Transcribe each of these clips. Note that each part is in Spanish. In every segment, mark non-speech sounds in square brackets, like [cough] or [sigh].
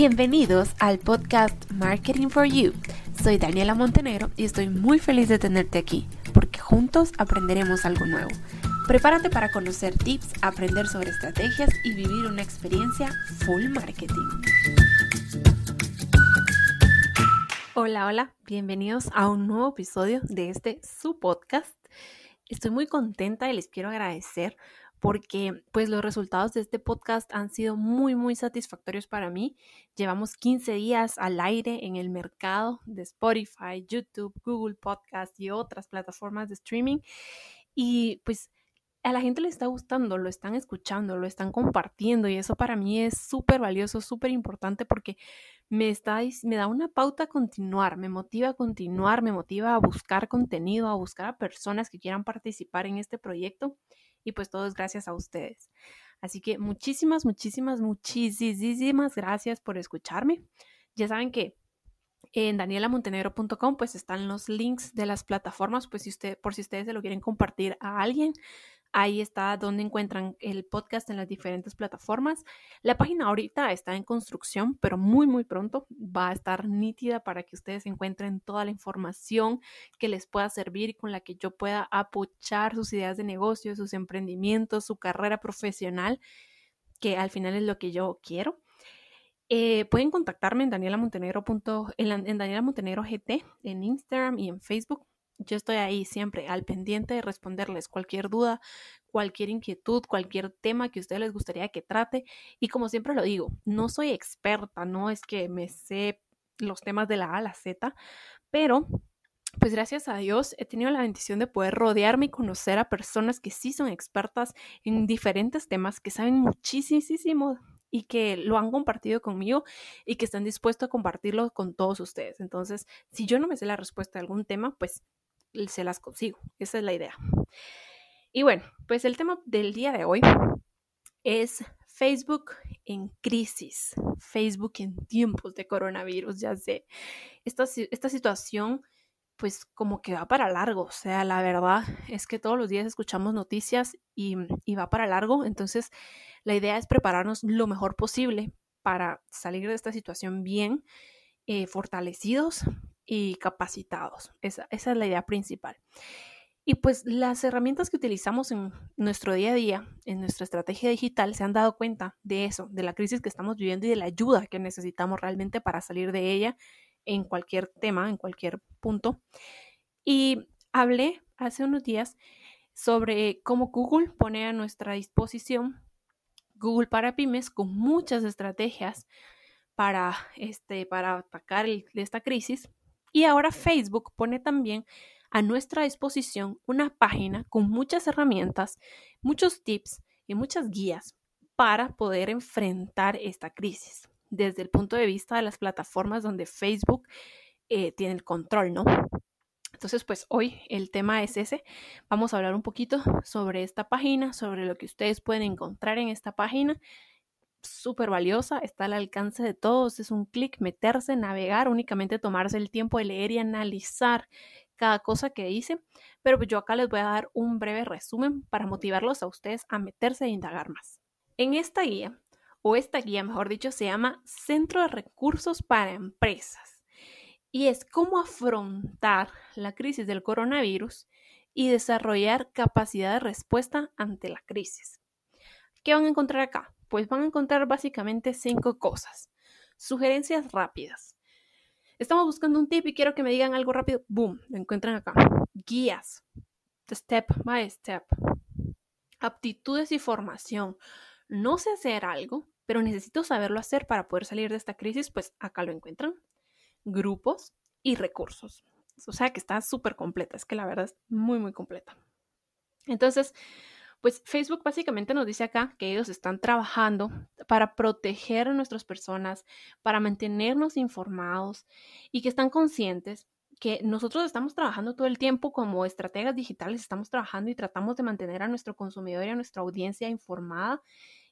Bienvenidos al podcast Marketing for You. Soy Daniela Montenegro y estoy muy feliz de tenerte aquí porque juntos aprenderemos algo nuevo. Prepárate para conocer tips, aprender sobre estrategias y vivir una experiencia full marketing. Hola, hola, bienvenidos a un nuevo episodio de este su podcast. Estoy muy contenta y les quiero agradecer porque pues los resultados de este podcast han sido muy muy satisfactorios para mí. Llevamos 15 días al aire en el mercado de Spotify, YouTube, Google Podcast y otras plataformas de streaming y pues a la gente le está gustando, lo están escuchando, lo están compartiendo y eso para mí es súper valioso, súper importante porque me, está, me da una pauta a continuar, me motiva a continuar, me motiva a buscar contenido, a buscar a personas que quieran participar en este proyecto y pues todo es gracias a ustedes. Así que muchísimas, muchísimas, muchísimas gracias por escucharme. Ya saben que en danielamontenegro.com pues están los links de las plataformas, pues si usted, por si ustedes se lo quieren compartir a alguien, Ahí está donde encuentran el podcast en las diferentes plataformas. La página ahorita está en construcción, pero muy, muy pronto va a estar nítida para que ustedes encuentren toda la información que les pueda servir y con la que yo pueda apoyar sus ideas de negocio, sus emprendimientos, su carrera profesional, que al final es lo que yo quiero. Eh, pueden contactarme en Daniela Montenegro. En, en Daniela Montenegro GT en Instagram y en Facebook yo estoy ahí siempre al pendiente de responderles cualquier duda, cualquier inquietud, cualquier tema que a ustedes les gustaría que trate. Y como siempre lo digo, no soy experta, no es que me sé los temas de la A a la Z, pero pues gracias a Dios he tenido la bendición de poder rodearme y conocer a personas que sí son expertas en diferentes temas, que saben muchísimo y que lo han compartido conmigo y que están dispuestos a compartirlo con todos ustedes. Entonces, si yo no me sé la respuesta a algún tema, pues se las consigo. Esa es la idea. Y bueno, pues el tema del día de hoy es Facebook en crisis, Facebook en tiempos de coronavirus, ya sé. Esta, esta situación pues como que va para largo, o sea, la verdad es que todos los días escuchamos noticias y, y va para largo, entonces la idea es prepararnos lo mejor posible para salir de esta situación bien, eh, fortalecidos, y capacitados. Esa, esa, es la idea principal. Y pues las herramientas que utilizamos en nuestro día a día, en nuestra estrategia digital, se han dado cuenta de eso, de la crisis que estamos viviendo y de la ayuda que necesitamos realmente para salir de ella en cualquier tema, en cualquier punto. Y hablé hace unos días sobre cómo Google pone a nuestra disposición Google para pymes con muchas estrategias para, este, para atacar esta crisis y ahora Facebook pone también a nuestra disposición una página con muchas herramientas, muchos tips y muchas guías para poder enfrentar esta crisis desde el punto de vista de las plataformas donde Facebook eh, tiene el control, ¿no? Entonces, pues hoy el tema es ese. Vamos a hablar un poquito sobre esta página, sobre lo que ustedes pueden encontrar en esta página súper valiosa, está al alcance de todos, es un clic, meterse, navegar, únicamente tomarse el tiempo de leer y analizar cada cosa que dice, pero pues yo acá les voy a dar un breve resumen para motivarlos a ustedes a meterse e indagar más. En esta guía, o esta guía mejor dicho, se llama Centro de Recursos para Empresas y es cómo afrontar la crisis del coronavirus y desarrollar capacidad de respuesta ante la crisis. ¿Qué van a encontrar acá? Pues van a encontrar básicamente cinco cosas. Sugerencias rápidas. Estamos buscando un tip y quiero que me digan algo rápido. Boom, lo encuentran acá. Guías. Step by step. Aptitudes y formación. No sé hacer algo, pero necesito saberlo hacer para poder salir de esta crisis, pues acá lo encuentran. Grupos y recursos. O sea que está súper completa, es que la verdad es muy, muy completa. Entonces, pues Facebook básicamente nos dice acá que ellos están trabajando para proteger a nuestras personas, para mantenernos informados y que están conscientes que nosotros estamos trabajando todo el tiempo como estrategas digitales, estamos trabajando y tratamos de mantener a nuestro consumidor y a nuestra audiencia informada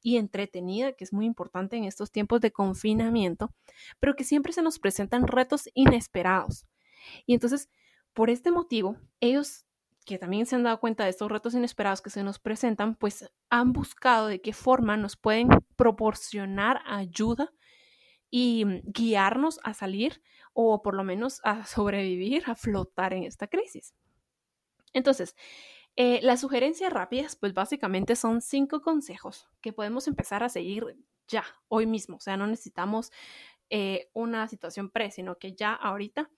y entretenida, que es muy importante en estos tiempos de confinamiento, pero que siempre se nos presentan retos inesperados. Y entonces, por este motivo, ellos que también se han dado cuenta de estos retos inesperados que se nos presentan, pues han buscado de qué forma nos pueden proporcionar ayuda y guiarnos a salir o por lo menos a [laughs] sobrevivir, a flotar en esta crisis. Entonces, eh, las sugerencias rápidas, pues básicamente son cinco consejos que podemos empezar a seguir ya, hoy mismo. O sea, no necesitamos eh, una situación pre, sino que ya ahorita.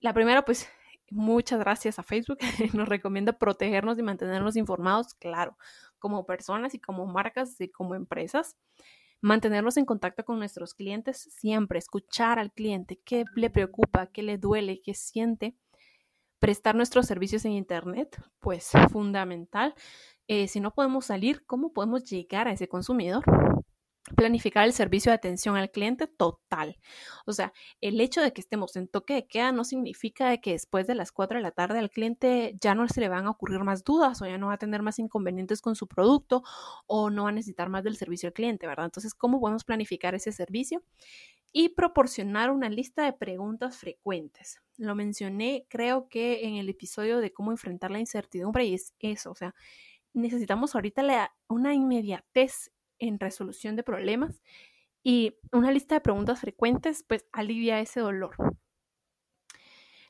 La primera, pues muchas gracias a Facebook, [laughs] nos recomienda protegernos y mantenernos informados, claro, como personas y como marcas y como empresas. Mantenernos en contacto con nuestros clientes siempre, escuchar al cliente, qué le preocupa, qué le duele, qué siente. Prestar nuestros servicios en Internet, pues fundamental. Eh, si no podemos salir, ¿cómo podemos llegar a ese consumidor? Planificar el servicio de atención al cliente total. O sea, el hecho de que estemos en toque de queda no significa que después de las 4 de la tarde al cliente ya no se le van a ocurrir más dudas o ya no va a tener más inconvenientes con su producto o no va a necesitar más del servicio al cliente, ¿verdad? Entonces, ¿cómo podemos planificar ese servicio? Y proporcionar una lista de preguntas frecuentes. Lo mencioné, creo que en el episodio de cómo enfrentar la incertidumbre y es eso, o sea, necesitamos ahorita una inmediatez en resolución de problemas y una lista de preguntas frecuentes pues alivia ese dolor.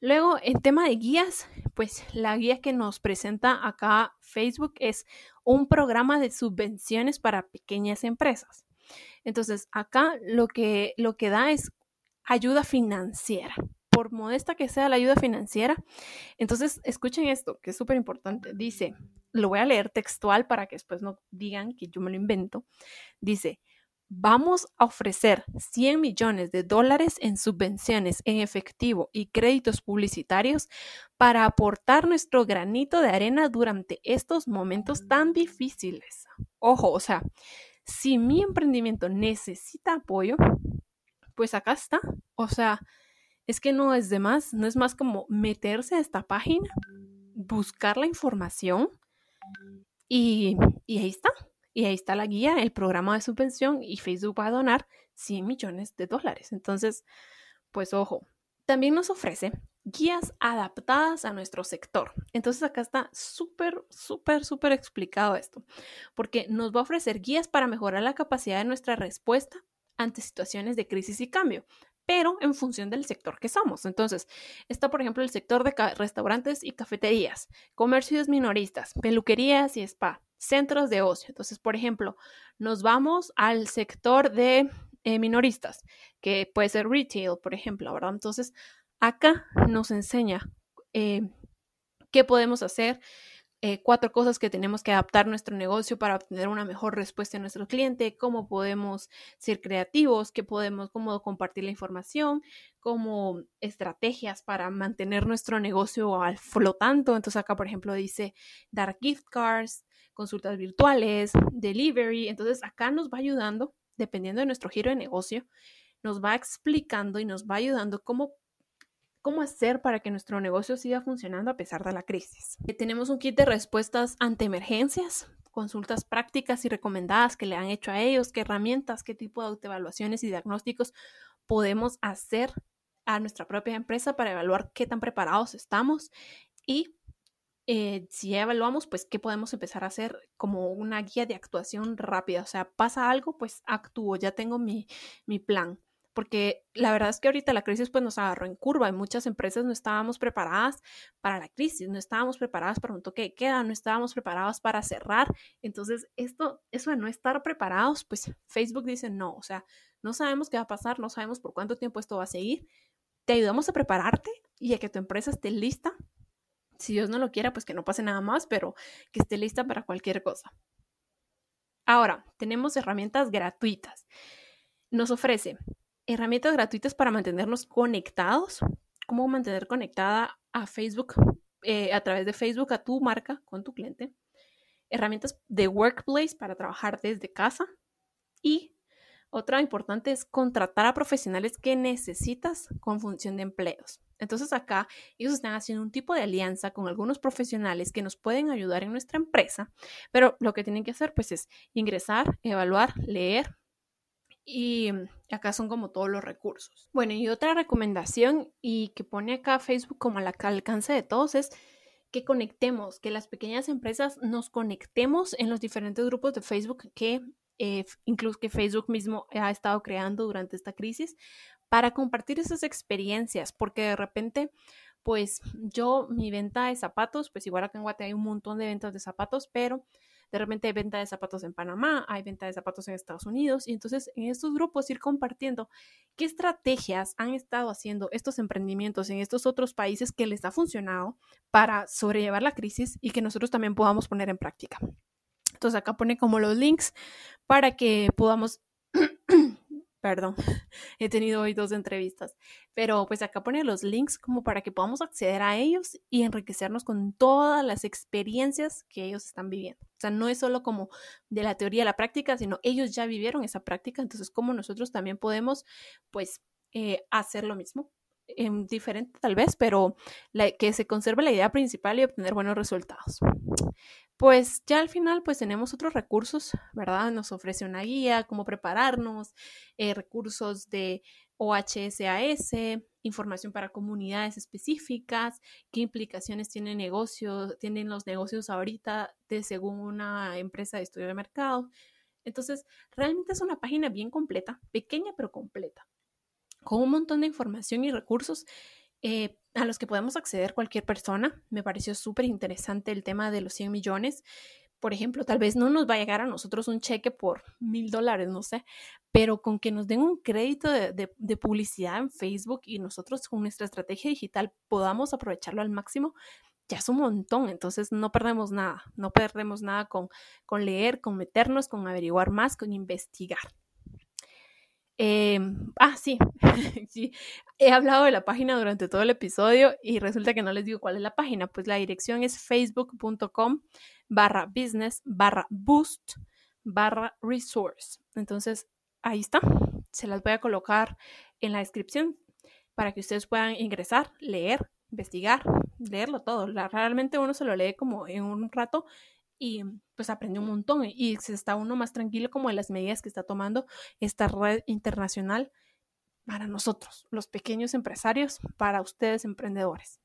Luego, en tema de guías, pues la guía que nos presenta acá Facebook es un programa de subvenciones para pequeñas empresas. Entonces, acá lo que, lo que da es ayuda financiera. Por modesta que sea la ayuda financiera. Entonces, escuchen esto, que es súper importante. Dice, lo voy a leer textual para que después no digan que yo me lo invento. Dice, vamos a ofrecer 100 millones de dólares en subvenciones en efectivo y créditos publicitarios para aportar nuestro granito de arena durante estos momentos tan difíciles. Ojo, o sea, si mi emprendimiento necesita apoyo, pues acá está. O sea, es que no es de más, no es más como meterse a esta página, buscar la información y, ahí está. Y ahí está la guía, el programa de subvención y Facebook va a donar 100 millones de dólares. Entonces, pues ojo, también nos ofrece guías adaptadas a nuestro sector. Entonces acá está súper, súper, súper explicado esto, porque nos va a ofrecer guías para mejorar la capacidad de nuestra respuesta ante situaciones de crisis y cambio pero en función del sector que somos. Entonces, está, por ejemplo, el sector de restaurantes y cafeterías, comercios minoristas, peluquerías y spa, centros de ocio. Entonces, por ejemplo, nos vamos al sector de eh, minoristas, que puede ser retail, por ejemplo, ¿verdad? Entonces, acá nos enseña eh, qué podemos hacer eh, cuatro cosas que tenemos que adaptar nuestro negocio para obtener una mejor respuesta a nuestro cliente, cómo podemos ser creativos, qué podemos, cómo compartir la información, cómo estrategias para mantener nuestro negocio al flotando. Entonces acá, por ejemplo, dice dar gift cards, consultas virtuales, delivery. Entonces acá nos va ayudando, dependiendo de nuestro giro de negocio, nos va explicando y nos va ayudando cómo cómo hacer para que nuestro negocio siga funcionando a pesar de la crisis. Tenemos un kit de respuestas ante emergencias, consultas prácticas y recomendadas que le han hecho a ellos, qué herramientas, qué tipo de autoevaluaciones y diagnósticos podemos hacer a nuestra propia empresa para evaluar qué tan preparados estamos y eh, si ya evaluamos, pues qué podemos empezar a hacer como una guía de actuación rápida. O sea, pasa algo, pues actúo, ya tengo mi, mi plan porque la verdad es que ahorita la crisis pues nos agarró en curva y muchas empresas no estábamos preparadas para la crisis, no estábamos preparadas para un toque de queda, no estábamos preparados para cerrar. Entonces, esto, eso de no estar preparados, pues Facebook dice no, o sea, no sabemos qué va a pasar, no sabemos por cuánto tiempo esto va a seguir. Te ayudamos a prepararte y a que tu empresa esté lista. Si Dios no lo quiera, pues que no pase nada más, pero que esté lista para cualquier cosa. Ahora, tenemos herramientas gratuitas. Nos ofrece herramientas gratuitas para mantenernos conectados. Cómo mantener conectada a Facebook, eh, a través de Facebook a tu marca con tu cliente. Herramientas de workplace para trabajar desde casa. Y otra importante es contratar a profesionales que necesitas con función de empleos. Entonces acá ellos están haciendo un tipo de alianza con algunos profesionales que nos pueden ayudar en nuestra empresa, pero lo que tienen que hacer pues es ingresar, evaluar, leer, y acá son como todos los recursos. Bueno, y otra recomendación y que pone acá Facebook como al alcance de todos es que conectemos, que las pequeñas empresas nos conectemos en los diferentes grupos de Facebook que eh, incluso que Facebook mismo ha estado creando durante esta crisis, para compartir esas experiencias, porque de repente, pues yo, mi venta de zapatos, pues igual acá en Guate hay un montón de ventas de zapatos, pero de repente hay venta de zapatos en Panamá, hay venta de zapatos en Estados Unidos, y entonces en estos grupos ir compartiendo qué estrategias han estado haciendo estos emprendimientos en estos otros países que les ha funcionado para sobrellevar la crisis y que nosotros también podamos poner en práctica. Entonces acá pone como los links para que podamos perdón, [laughs] he tenido hoy dos entrevistas, pero pues acá pone los links como para que podamos acceder a ellos y enriquecernos con todas las experiencias que ellos están viviendo. O sea, no es solo como de la teoría a la práctica, sino ellos ya vivieron esa práctica, entonces como nosotros también podemos pues eh, hacer lo mismo. en diferente tal vez, pero que se conserve la idea principal y obtener buenos resultados pues ya al final pues tenemos otros recursos, ¿verdad? Nos ofrece una guía, cómo prepararnos, eh, recursos de OHSAS, información para comunidades específicas, qué implicaciones tiene negocio, tienen los negocios ahorita de según una empresa de estudio de mercado. Entonces, realmente es una página bien completa, pequeña pero completa, con un montón de información y recursos eh, a los que podemos acceder cualquier persona. Me pareció súper interesante el tema de los 100 millones. Por ejemplo, tal vez no nos va a llegar a nosotros un cheque por mil dólares, no sé, pero con que nos den un crédito de, publicidad en Facebook y nosotros con nuestra estrategia digital podamos aprovecharlo al máximo, ya es un montón, entonces no perdemos nada, no perdemos nada con, con leer, con meternos, con averiguar más, con investigar. Em, ah, sí, [laughs] sí, he hablado de la página durante todo el episodio y resulta que no les digo cuál es la página, pues la dirección es facebook.com barra business barra boost barra resource. Entonces, ahí está, se las voy a colocar en la descripción para que ustedes puedan ingresar, leer, investigar, leerlo todo. realmente uno se lo lee como en un rato y pues aprende un montón y se está uno más tranquilo como de las medidas que está tomando esta red internacional para nosotros, los pequeños empresarios, para ustedes emprendedores.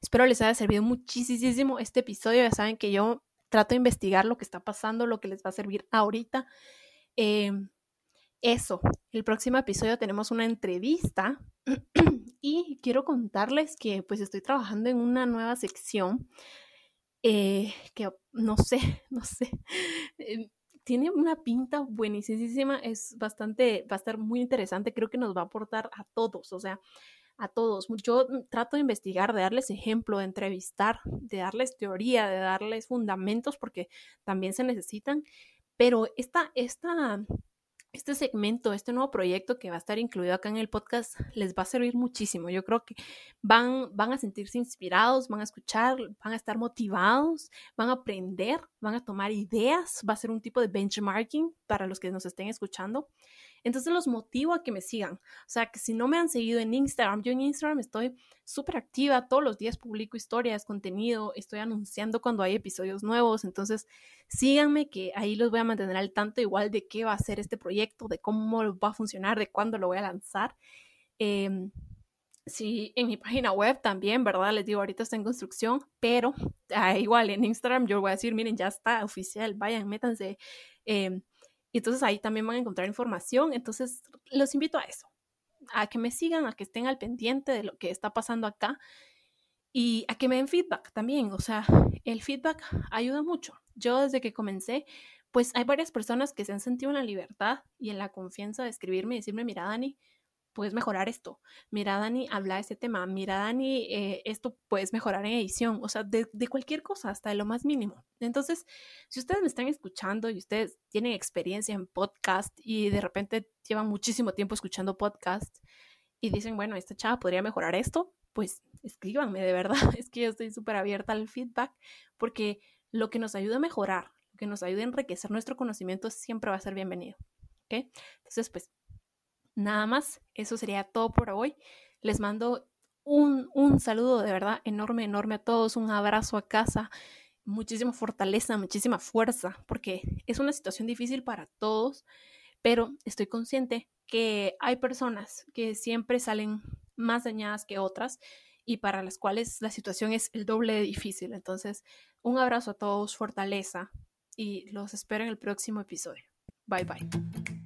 Espero les haya servido muchísimo este episodio. Ya saben que yo trato de investigar lo que está pasando, lo que les va a servir ahorita. Em, eso, el próximo episodio tenemos una entrevista [clears throat] y quiero contarles que pues estoy trabajando en una nueva sección eh, que no sé, [laughs] no sé, eh, tiene una pinta buenísima, es bastante, va a estar muy interesante, creo que nos va a aportar a todos, o sea, a todos. Yo trato de investigar, de darles ejemplo, de entrevistar, de darles teoría, de darles fundamentos, porque también se necesitan, pero esta, esta este segmento, este nuevo proyecto que va a estar incluido acá en el podcast les va a servir muchísimo. Yo creo que van, van a sentirse inspirados, van a escuchar, van a estar motivados, van a aprender, van a tomar ideas, va a ser un tipo de benchmarking para los que nos estén escuchando. Entonces los motivo a que me sigan. O sea, que si no me han seguido en Instagram, yo en Instagram estoy súper activa, todos los días publico historias, contenido, estoy anunciando cuando hay episodios nuevos. Entonces síganme que ahí los voy a mantener al tanto igual de qué va a ser este proyecto, de cómo va a funcionar, de cuándo lo voy a lanzar. Eh, Sí, en mi página web también, ¿verdad? Les digo, ahorita está en construcción, pero ah, igual en Instagram yo voy a decir, miren, ya está oficial, vayan, métanse. Eh, y entonces ahí también van a encontrar información. Entonces los invito a eso, a que me sigan, a que estén al pendiente de lo que está pasando acá y a que me den feedback también. O sea, el feedback ayuda mucho. Yo desde que comencé, pues hay varias personas que se han sentido en la libertad y en la confianza de escribirme y decirme, mira, Dani, puedes mejorar esto. Mira, Dani, habla de este tema. Mira, Dani, eh, esto puedes mejorar en edición. O sea, de, cualquier cosa, hasta de lo más mínimo. Entonces, si ustedes me están escuchando y ustedes tienen experiencia en podcast y de repente llevan muchísimo tiempo escuchando podcast y dicen, bueno, esta chava podría mejorar esto, pues escríbanme, de verdad. [laughs] Es que yo estoy súper abierta al feedback porque lo que nos ayuda a mejorar, lo que nos ayuda a enriquecer nuestro conocimiento siempre va a ser bienvenido. Entonces, pues Nada más, eso sería todo por hoy. Les mando un, un saludo de verdad enorme, enorme a todos, un abrazo a casa, muchísima fortaleza, muchísima fuerza, porque es una situación difícil para todos, pero estoy consciente que hay personas que siempre salen más dañadas que otras y para las cuales la situación es el doble de difícil. Entonces, un abrazo a todos, fortaleza y los espero en el próximo episodio. Bye bye.